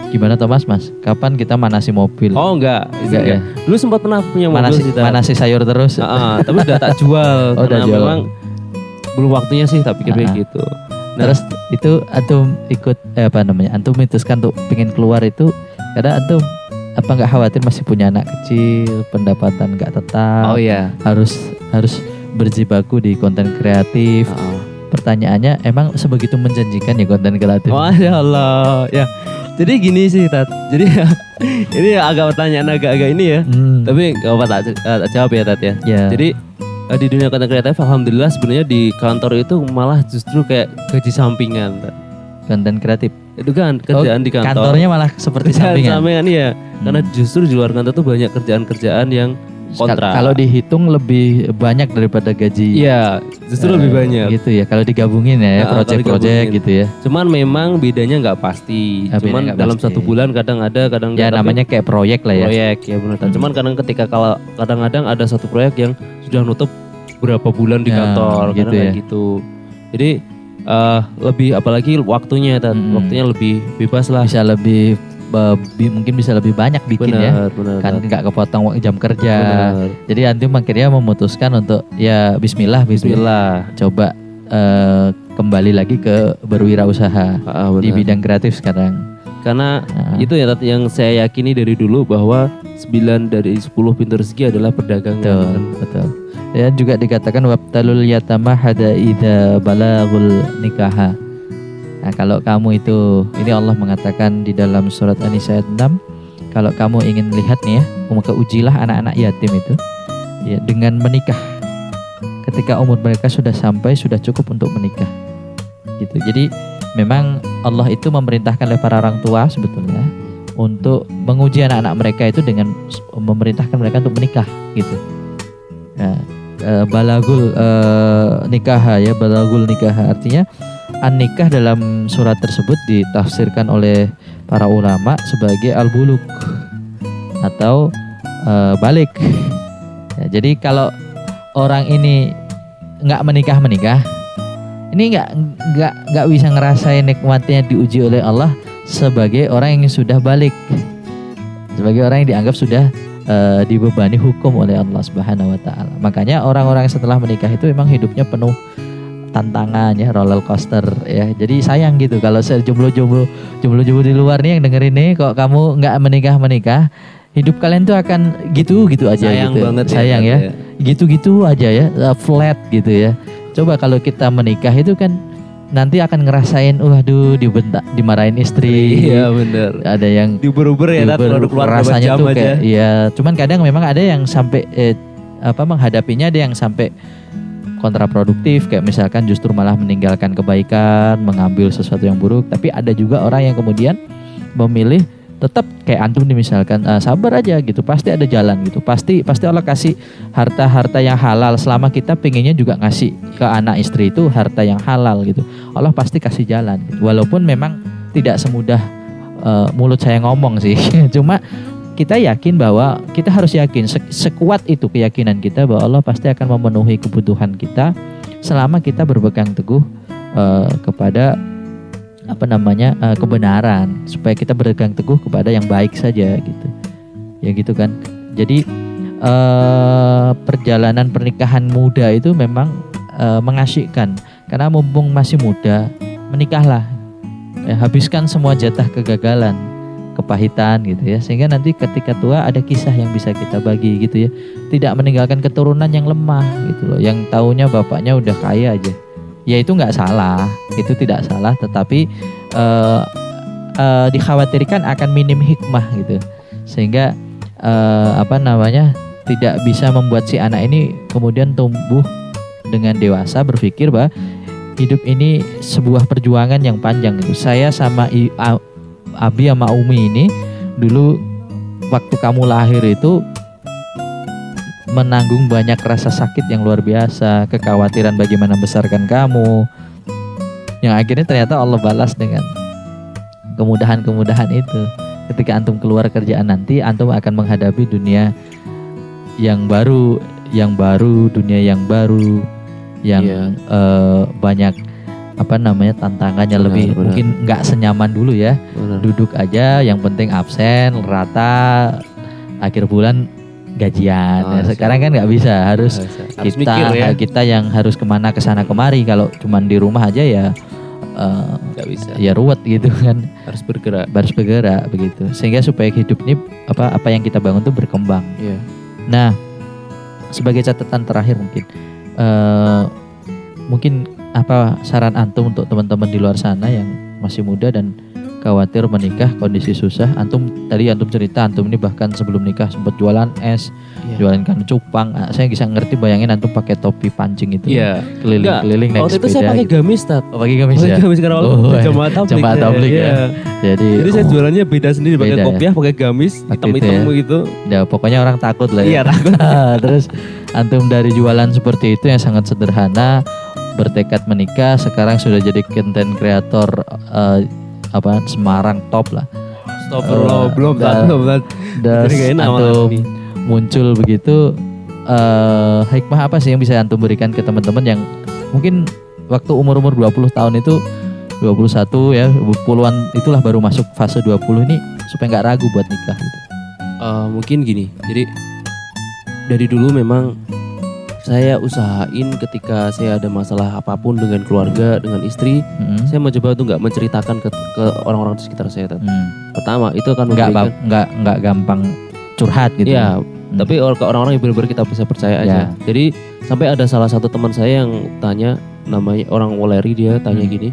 gimana Thomas mas kapan kita manasi mobil Oh enggak, Enggak ya? Dulu sempat pernah punya mobil manasi sih Tat. manasi sayur terus Ah, ah, tapi udah tak jual Oh, udah jual. memang belum waktunya sih tak pikir Ah, ah. gitu. Nah, Terus itu antum ikut eh, apa namanya? Antum mituskan untuk pengen keluar itu karena antum apa nggak khawatir masih punya anak kecil, pendapatan nggak tetap, oh iya. harus harus berjibaku di konten kreatif. Ah. Pertanyaannya emang sebegitu menjanjikan ya konten kreatif? Masya Allah. Ya. Jadi gini sih Tat. Jadi ini agak pertanyaan agak-agak ini ya. Hmm, Tapi gak apa tak, tak jawab ya Tat ya. ya. Jadi eh, di dunia konten kreatif alhamdulillah sebenarnya di kantor itu malah justru kayak gaji sampingan. Tat. konten kreatif. Itu kan kerjaan di kantor. Kantornya malah seperti kerjaan sampingan. sampingan iya. Hmm. Karena justru di luar kantor tuh banyak kerjaan-kerjaan yang kontrak. Kalau dihitung lebih banyak daripada gaji. Iya, justru eh, lebih banyak. Gitu ya. Kalau digabungin Ah, ya, project-project digabungin. gitu ya. Cuman memang bedanya nggak pasti. Ah, bedanya Cuman nggak dalam pasti. satu bulan kadang ada, kadang Ya namanya kayak proyek lah ya. proyek ya benar. Hmm. Cuman kadang ketika kalau kadang-kadang ada satu proyek yang sudah nutup berapa bulan di Ya, kantor, gitu kadang kayak ya. gitu. Jadi eh, lebih apalagi waktunya, Tat. Hmm. waktunya lebih bebas lah. bisa lebih bi- mungkin bisa lebih banyak bikin ya benar, benar, kan nggak kepotong jam kerja Benar. jadi antum akhirnya memutuskan untuk ya Bismillah Bismillah Bismillah. coba eh, kembali lagi ke berwirausaha Ah, di bidang kreatif sekarang Karena Nah, itu ya yang saya yakini dari dulu bahwa 9 dari 10 pintu rezeki adalah perdagangan. betul kan. betul ya juga dikatakan wabtalul yatama hada idza balagul nikaha nah kalau kamu itu ini Allah mengatakan di dalam surat An-Nisa ayat 6 kalau kamu ingin lihat nih ya maka ujilah anak-anak yatim itu ya dengan menikah. Ketika umur mereka sudah sampai sudah cukup untuk menikah. Gitu. Jadi memang Allah itu memerintahkan oleh para orang tua sebetulnya untuk menguji anak-anak mereka itu dengan memerintahkan mereka untuk menikah gitu. Nah, eh, balagul eh, nikah ya balagul nikah artinya an nikah dalam surat tersebut ditafsirkan oleh para ulama sebagai al buluk atau eh, balik. Ya, jadi kalau orang ini nggak menikah menikah. Ini nggak nggak nggak bisa ngerasain nikmatnya diuji oleh Allah sebagai orang yang sudah balik. Sebagai orang yang dianggap sudah eh, dibebani hukum oleh Allah Subhanahu wa taala. Makanya orang-orang setelah menikah itu memang hidupnya penuh tantangan ya roller coaster ya. Jadi sayang gitu kalau saya jomblo-jomblo jomblo-jomblo di luar nih yang denger ini kok kamu nggak menikah-menikah hidup kalian tuh akan gitu-gitu aja Sayang gitu. banget sayang Tat, ya gitu-gitu aja ya uh, flat gitu ya coba kalau kita menikah itu kan nanti akan ngerasain waduh dibentak dimarahin istri Iya benar. ada yang Diuber-uber ya diuber- kalau keluar rasanya jam tuh aja. kayak ya cuman kadang memang ada yang sampai eh, apa menghadapinya ada yang sampai kontraproduktif kayak misalkan justru malah meninggalkan kebaikan mengambil sesuatu yang buruk. Tapi ada juga orang yang kemudian memilih tetap kayak antum nih misalkan "Ah, sabar aja gitu. Pasti ada jalan gitu. Pasti pasti Allah kasih harta-harta yang halal. Selama kita pengennya juga ngasih ke anak istri itu harta yang halal gitu. Allah pasti kasih jalan gitu. walaupun memang tidak semudah eh, mulut saya ngomong sih. Cuma kita yakin bahwa kita harus yakin se- sekuat itu keyakinan kita bahwa Allah pasti akan memenuhi kebutuhan kita selama kita berpegang teguh eh, kepada apa namanya eh, kebenaran. Supaya kita berpegang teguh kepada yang baik saja gitu. Ya gitu kan. Jadi eh, perjalanan pernikahan muda itu memang eh, mengasyikkan. Karena mumpung masih muda menikahlah. Ya, habiskan semua jatah kegagalan kepahitan gitu ya. Sehingga nanti ketika tua ada kisah yang bisa kita bagi gitu ya. Tidak meninggalkan keturunan yang lemah gitu loh. Yang taunya bapaknya udah kaya aja. Ya itu nggak salah. Itu tidak salah. Tetapi eh, eh, dikhawatirkan akan minim hikmah gitu. Sehingga eh, apa namanya tidak bisa membuat si anak ini kemudian tumbuh dengan dewasa berpikir bahwa hidup ini sebuah perjuangan yang panjang. Gitu. Saya sama Abi sama Umi ini dulu waktu kamu lahir itu menanggung banyak rasa sakit yang luar biasa, kekhawatiran bagaimana membesarkan kamu. Yang akhirnya ternyata Allah balas dengan kemudahan-kemudahan itu. Ketika antum keluar kerjaan nanti, antum akan menghadapi dunia yang baru, yang baru, dunia yang baru, yang Iya. eh, banyak apa namanya tantangannya Benar, lebih benar. mungkin nggak senyaman dulu ya Benar. duduk aja yang penting absen rata akhir bulan gajian Ah, Ya, sekarang kan nggak bisa harus Harus kita mikir ya. kita yang harus ke mana ke sana kemari kalau cuman di rumah aja ya eh, Nggak bisa. ya ruwet gitu kan Harus bergerak. harus bergerak begitu sehingga supaya hidup ini apa apa yang kita bangun tuh berkembang Iya. Nah, sebagai catatan terakhir mungkin, eh mungkin apa saran antum untuk teman-teman di luar sana yang masih muda dan khawatir menikah kondisi susah. Antum tadi antum cerita antum ini bahkan sebelum nikah sempat jualan es, Iya. jualan ikan cupang. Ah, saya bisa ngerti bayangin antum pakai topi pancing itu, Iya. keliling-keliling naik Waktu itu saya pakai gitu. gamis, Tat. Oh, pakai gamis Pakai ya. gamis karena waktu Oh, iya. jamaah tablik. Jamaah tablik ya. Iya. Jadi, Jadi saya oh, jualannya beda sendiri pakai Beda ya? kopiah, pakai gamis, Waktu hitam-hitam itu gitu. ya pokoknya orang takut lah ya. Iya, takut. Terus antum dari jualan seperti itu yang sangat sederhana bertekad menikah sekarang sudah jadi konten kreator eh, apa Semarang top lah. Astagfirullah, Eh, belum, dah- belum. Dan antum ini. muncul begitu eh hikmah apa sih yang bisa antum berikan ke teman-teman yang mungkin waktu umur-umur 20 tahun itu 21 ya puluhan itulah baru masuk fase 20 ini supaya nggak ragu buat nikah gitu. Eh, mungkin gini, jadi dari dulu memang saya usahain ketika saya ada masalah apa pun dengan keluarga, dengan istri, Mm. saya mencoba untuk nggak menceritakan ke, ke orang-orang di sekitar saya. Hmm. Pertama, itu akan nggak nggak nggak gampang curhat gitu. Iya, tapi or- ke orang-orang yang benar-benar kita bisa percaya aja. Ya. Jadi sampai ada salah satu teman saya yang tanya namanya orang Waleri dia tanya Hmm. gini,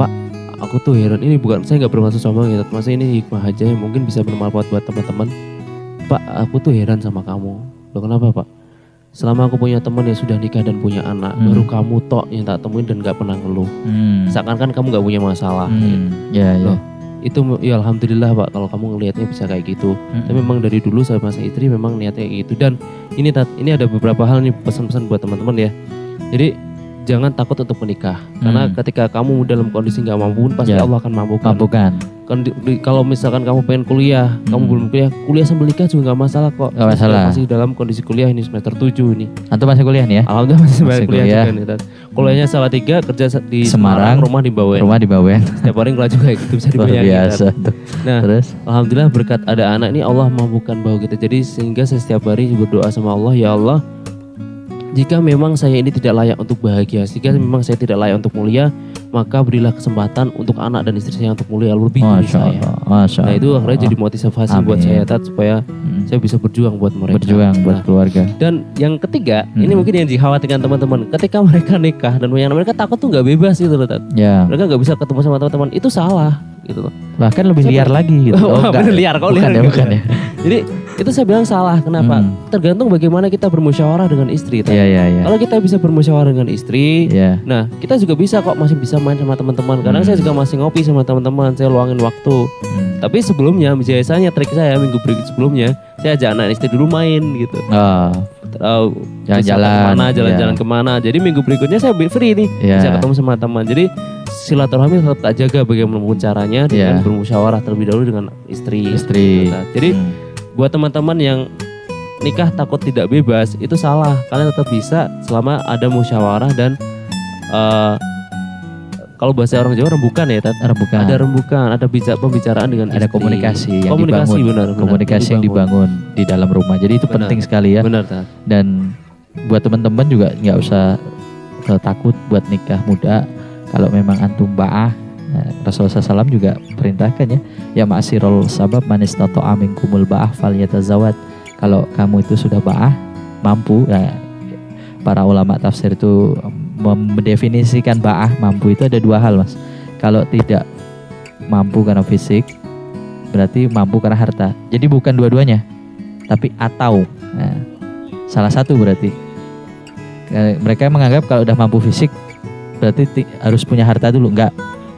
Pak, aku tuh heran ini bukan saya nggak bermaksud sama gitu, masa ini hikmah aja yang mungkin bisa bermanfaat buat teman-teman. Pak, aku tuh heran sama kamu. Loh kenapa Pak? Selama aku punya teman yang sudah nikah dan punya anak, Hmm. baru kamu tok yang tak temuin dan nggak pernah ngeluh. Hmm. Seakan-kan kamu nggak punya masalah. Hmm. Ya, ya. Loh, Itu ya alhamdulillah Pak kalau kamu ngelihatnya bisa kayak gitu. Hmm. Tapi memang dari dulu saya masih istri memang niatnya kayak gitu dan ini ini ada beberapa hal nih pesan-pesan buat teman-teman ya. Jadi jangan takut untuk menikah karena Hmm. ketika kamu dalam kondisi nggak mampu pun pasti Ya. Allah akan mampukan. Mampukan. Kan kalau misalkan kamu pengen kuliah, kamu Hmm. belum kuliah, kuliah sambil nikah juga nggak masalah kok. Saya masalah. Masih dalam kondisi kuliah ini semester 7 ini. Antum masih kuliah nih ya? Alhamdulillah masih, Masih kuliah, kuliah. juga nih tat. Kuliahnya salah tiga kerja di Semarang, Semarang, rumah di Bawen. Rumah di Bawen. Setiap hari keluar juga gitu bisa dibayangin. Biasa tuh. Nah, Terus? Alhamdulillah berkat ada anak ini Allah mampukan bahwa kita jadi sehingga saya setiap hari berdoa sama Allah ya Allah jika memang saya ini tidak layak untuk bahagia jika memang saya tidak layak untuk mulia maka berilah kesempatan untuk anak dan istri saya untuk mulia lebih dari Masya saya Allah. Masya nah itu Allah. akhirnya jadi motivasi buat Amin. saya Tat, supaya Hmm. saya bisa berjuang buat mereka berjuang buat Nah, keluarga. dan yang ketiga Hmm. ini mungkin yang dikhawatirkan teman-teman ketika mereka nikah dan yang mereka takut tuh nggak bebas gitu loh Tat. Ya, mereka nggak bisa ketemu sama teman-teman itu salah gitu loh bahkan lebih Saya liar lagi gitu. Wah, enggak. bener liar, kok bukan liar ya, bukan ya? Jadi itu saya bilang salah. Kenapa? Hmm. Tergantung bagaimana kita bermusyawarah dengan istri. Iya, iya, iya. Kalau kita bisa bermusyawarah dengan istri, Iya. nah kita juga bisa kok masih bisa main sama teman-teman. Kadang Hmm. saya juga masih ngopi sama teman-teman. Saya luangin waktu. Hmm. Tapi sebelumnya, biasanya trik saya minggu berikut sebelumnya, saya ajak anak istri dulu main gitu. Oh, Tahu Jalan-jalan, ke mana, iya. jalan-jalan ke mana. Jadi minggu berikutnya saya free nih, Iya. bisa ketemu sama teman. Jadi silaturahmi tetap tak jaga bagaimana caranya dengan Iya. bermusyawarah terlebih dahulu dengan istri. Istri. Tat. Jadi Hmm. buat teman-teman yang nikah takut tidak bebas itu salah kalian tetap bisa selama ada musyawarah dan eh, kalau bahasa orang Jawa rembukan ya Tat? Rembukan. ada rembukan ada bicara pembicaraan dengan ada istri. komunikasi yang komunikasi dibangun. benar, benar komunikasi yang dibangun di dalam rumah. Jadi itu Benar. penting sekali ya. benar Tat. Dan buat teman-teman juga nggak usah eh, takut buat nikah muda. Kalau memang antum ba'ah, nah, Rasulullah SAW juga perintahkan ya, ya ma'asirul sabab manis tato amin kumul ba'ah fal yatazawad. Kalau kamu itu sudah ba'ah, mampu, ya, para ulama tafsir itu mendefinisikan ba'ah mampu itu ada dua hal mas. Kalau tidak mampu karena fisik, berarti mampu karena harta. Jadi bukan dua-duanya, tapi atau. Nah, salah satu berarti. Eh, Mereka menganggap kalau udah mampu fisik berarti ti- harus punya harta dulu. Enggak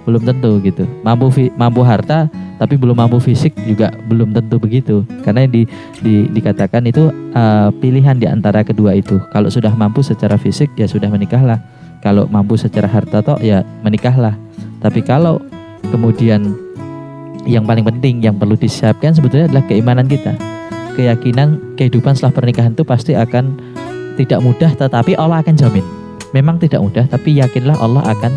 belum tentu gitu. Mampu mampu harta tapi belum mampu fisik juga belum tentu begitu. Karena di, di- dikatakan itu eh, pilihan di antara kedua itu. Kalau sudah mampu secara fisik ya sudah menikahlah. Kalau mampu secara harta toh ya menikahlah. Tapi kalau kemudian yang paling penting yang perlu disiapkan sebetulnya adalah keimanan kita. Keyakinan kehidupan setelah pernikahan itu pasti akan tidak mudah tetapi Allah akan jamin memang tidak mudah tapi yakinlah Allah akan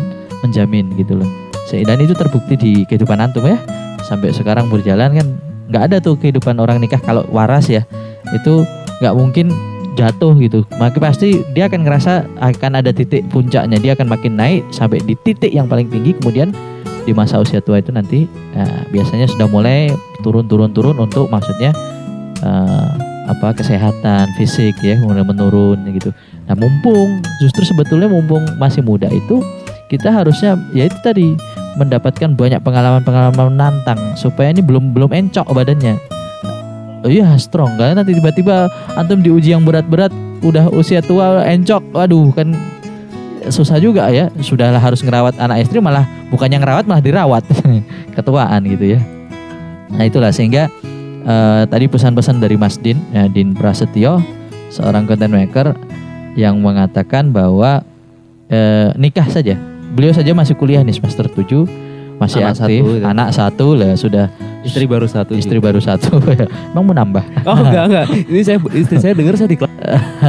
menjamin gitu loh. Dan itu terbukti di kehidupan antum ya. Sampai sekarang berjalan kan nggak ada tuh kehidupan orang nikah kalau waras ya. Itu nggak mungkin jatuh gitu. Maka pasti dia akan ngerasa akan ada titik puncaknya. Dia akan makin naik sampai di titik yang paling tinggi. Kemudian di masa usia tua itu nanti nah, biasanya sudah mulai turun turun turun untuk maksudnya eh, apa kesehatan fisik ya mulai menurun gitu Nah mumpung justru sebetulnya mumpung masih muda itu kita harusnya ya itu tadi mendapatkan banyak pengalaman-pengalaman menantang supaya ini belum belum encok badannya. Oh iya strong kan nanti tiba-tiba antum diuji yang berat-berat udah usia tua encok, waduh kan susah juga ya. Sudahlah harus ngerawat anak istri malah bukannya ngerawat malah dirawat ketuaan gitu ya. Nah itulah sehingga eh, tadi pesan-pesan dari Mas Din, ya, Din Prasetyo, seorang content maker yang mengatakan bahwa eh, nikah saja. Beliau saja masih kuliah nih semester 7 masih Anak aktif, satu, gitu. anak satu lah sudah istri baru satu istri gitu. baru satu. Emang mau nambah? oh enggak enggak ini saya istri saya dengar saya di kelas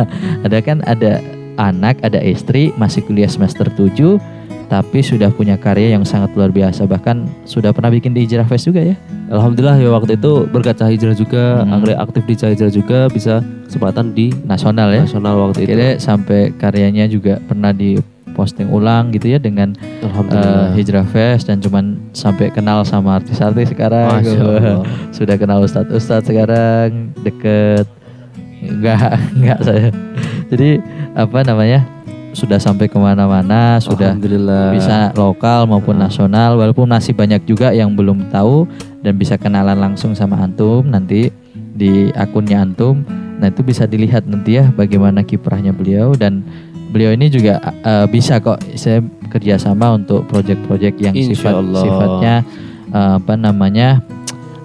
ada kan ada anak, ada istri masih kuliah semester 7 tapi sudah punya karya yang sangat luar biasa bahkan sudah pernah bikin di Hijrah Fest juga ya. Alhamdulillah ya waktu itu berkat Cahaya Hijrah juga Hmm. akhirnya aktif di Cahaya Hijrah juga bisa kesempatan di Nasional ya. nasional waktu itu Akhirnya sampai karyanya juga pernah diposting ulang gitu ya dengan eh, Hijrah Fest dan cuman sampai kenal sama artis-artis sekarang Masya Allah. sudah kenal ustadz-ustadz sekarang deket enggak enggak saya jadi apa namanya sudah sampai ke mana-mana sudah bisa lokal maupun Ah. nasional walaupun masih banyak juga yang belum tahu dan bisa kenalan langsung sama antum nanti di akunnya antum nah itu bisa dilihat nanti ya bagaimana kiprahnya beliau dan beliau ini juga eh, bisa kok saya kerjasama untuk proyek-proyek yang Insya sifat Allah. sifatnya eh, apa namanya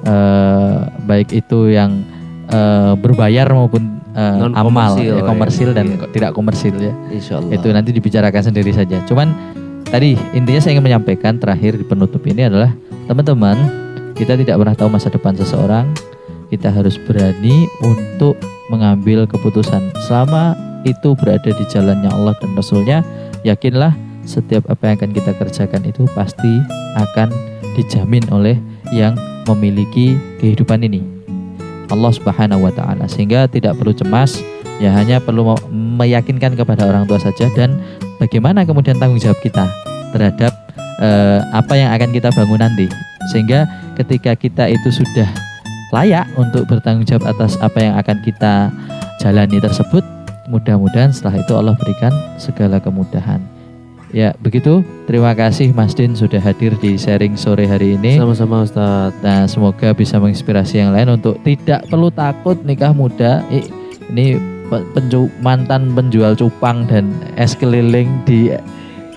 eh, baik itu yang eh, berbayar maupun Non amal komersil, ya, ya. komersil dan Iya. tidak komersil ya Insya Allah itu nanti dibicarakan sendiri saja. Cuman tadi intinya saya ingin menyampaikan terakhir di penutup ini adalah teman-teman kita tidak pernah tahu masa depan seseorang. Kita harus berani untuk mengambil keputusan selama itu berada di jalannya Allah dan Rasulnya. Yakinlah setiap apa yang akan kita kerjakan itu pasti akan dijamin oleh yang memiliki kehidupan ini. Allah Subhanahu wa taala. Sehingga tidak perlu cemas ya hanya perlu meyakinkan kepada orang tua saja dan bagaimana kemudian tanggung jawab kita terhadap eh, apa yang akan kita bangun nanti. Sehingga ketika kita itu sudah layak untuk bertanggung jawab atas apa yang akan kita jalani tersebut mudah-mudahan setelah itu Allah berikan segala kemudahan ya begitu terima kasih Mas Din sudah hadir di sharing sore hari ini sama-sama Ustadz Nah, semoga bisa menginspirasi yang lain untuk tidak perlu takut nikah muda. Ini pe- penju- mantan penjual cupang dan es keliling di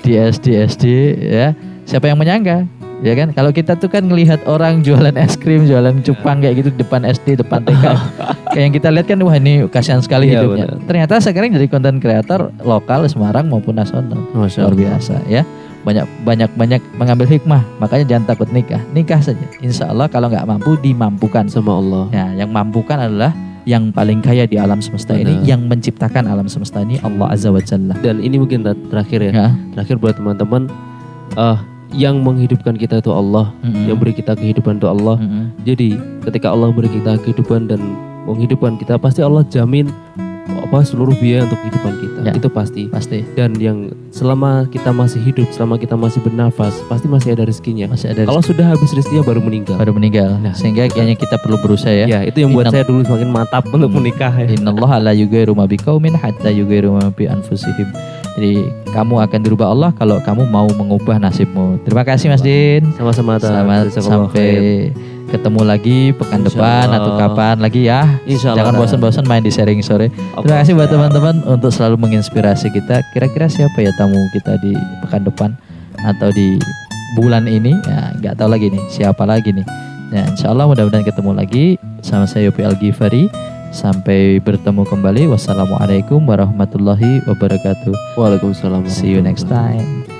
di SD SD ya. Siapa yang menyangka? Ya kan? Kalau kita tuh kan ngelihat orang jualan es krim, jualan cupang kayak gitu di depan SD, depan TK. kayak yang kita lihat kan wah ini kasihan sekali Iya, hidupnya. benar. Ternyata sekarang jadi konten kreator lokal Semarang maupun nasional. Masya Luar biasa ya. banyak banyak banyak mengambil hikmah makanya jangan takut nikah nikah saja insya Allah kalau nggak mampu dimampukan sama Allah. ya yang mampukan adalah yang paling kaya di alam semesta ini Benar. yang menciptakan alam semesta ini Allah azza wa jalla Dan ini mungkin ter- terakhir ya. ya Terakhir buat teman-teman eh yang menghidupkan kita itu Allah, Mm-mm. yang beri kita kehidupan itu Allah. Mm-mm. Jadi ketika Allah beri kita kehidupan dan menghidupkan kita, pasti Allah jamin apa seluruh biaya untuk kehidupan kita. Ya. Itu pasti. pasti Dan yang selama kita masih hidup, selama kita masih bernafas, pasti masih ada rezekinya. masih ada Kalau sudah habis rezekinya baru meninggal. baru meninggal Nah. sehingga kayaknya kita perlu berusaha ya Ya, itu yang buat Inna- saya dulu semakin mantap untuk Hmm. menikah ya. Innallaha la yughayyiru ma biqaumin hatta yughayyiru ma bi anfusihim. Jadi kamu akan dirubah Allah kalau kamu mau mengubah nasibmu. Terima kasih Mas Din. Sama-sama. Selamat sampai ketemu lagi pekan Insya depan Allah. atau kapan lagi ya. Insya Allah. Jangan bosan-bosan main di sharing sore. Terima kasih buat teman-teman untuk selalu menginspirasi kita. Kira-kira siapa ya tamu kita di pekan depan atau di bulan ini? Ya, nggak tahu lagi nih siapa lagi nih. Ya, insya Allah mudah-mudahan ketemu lagi sama saya Yopi Al Ghifari. Sampai bertemu kembali. Wassalamualaikum warahmatullahi wabarakatuh. Waalaikumsalam. See you next time.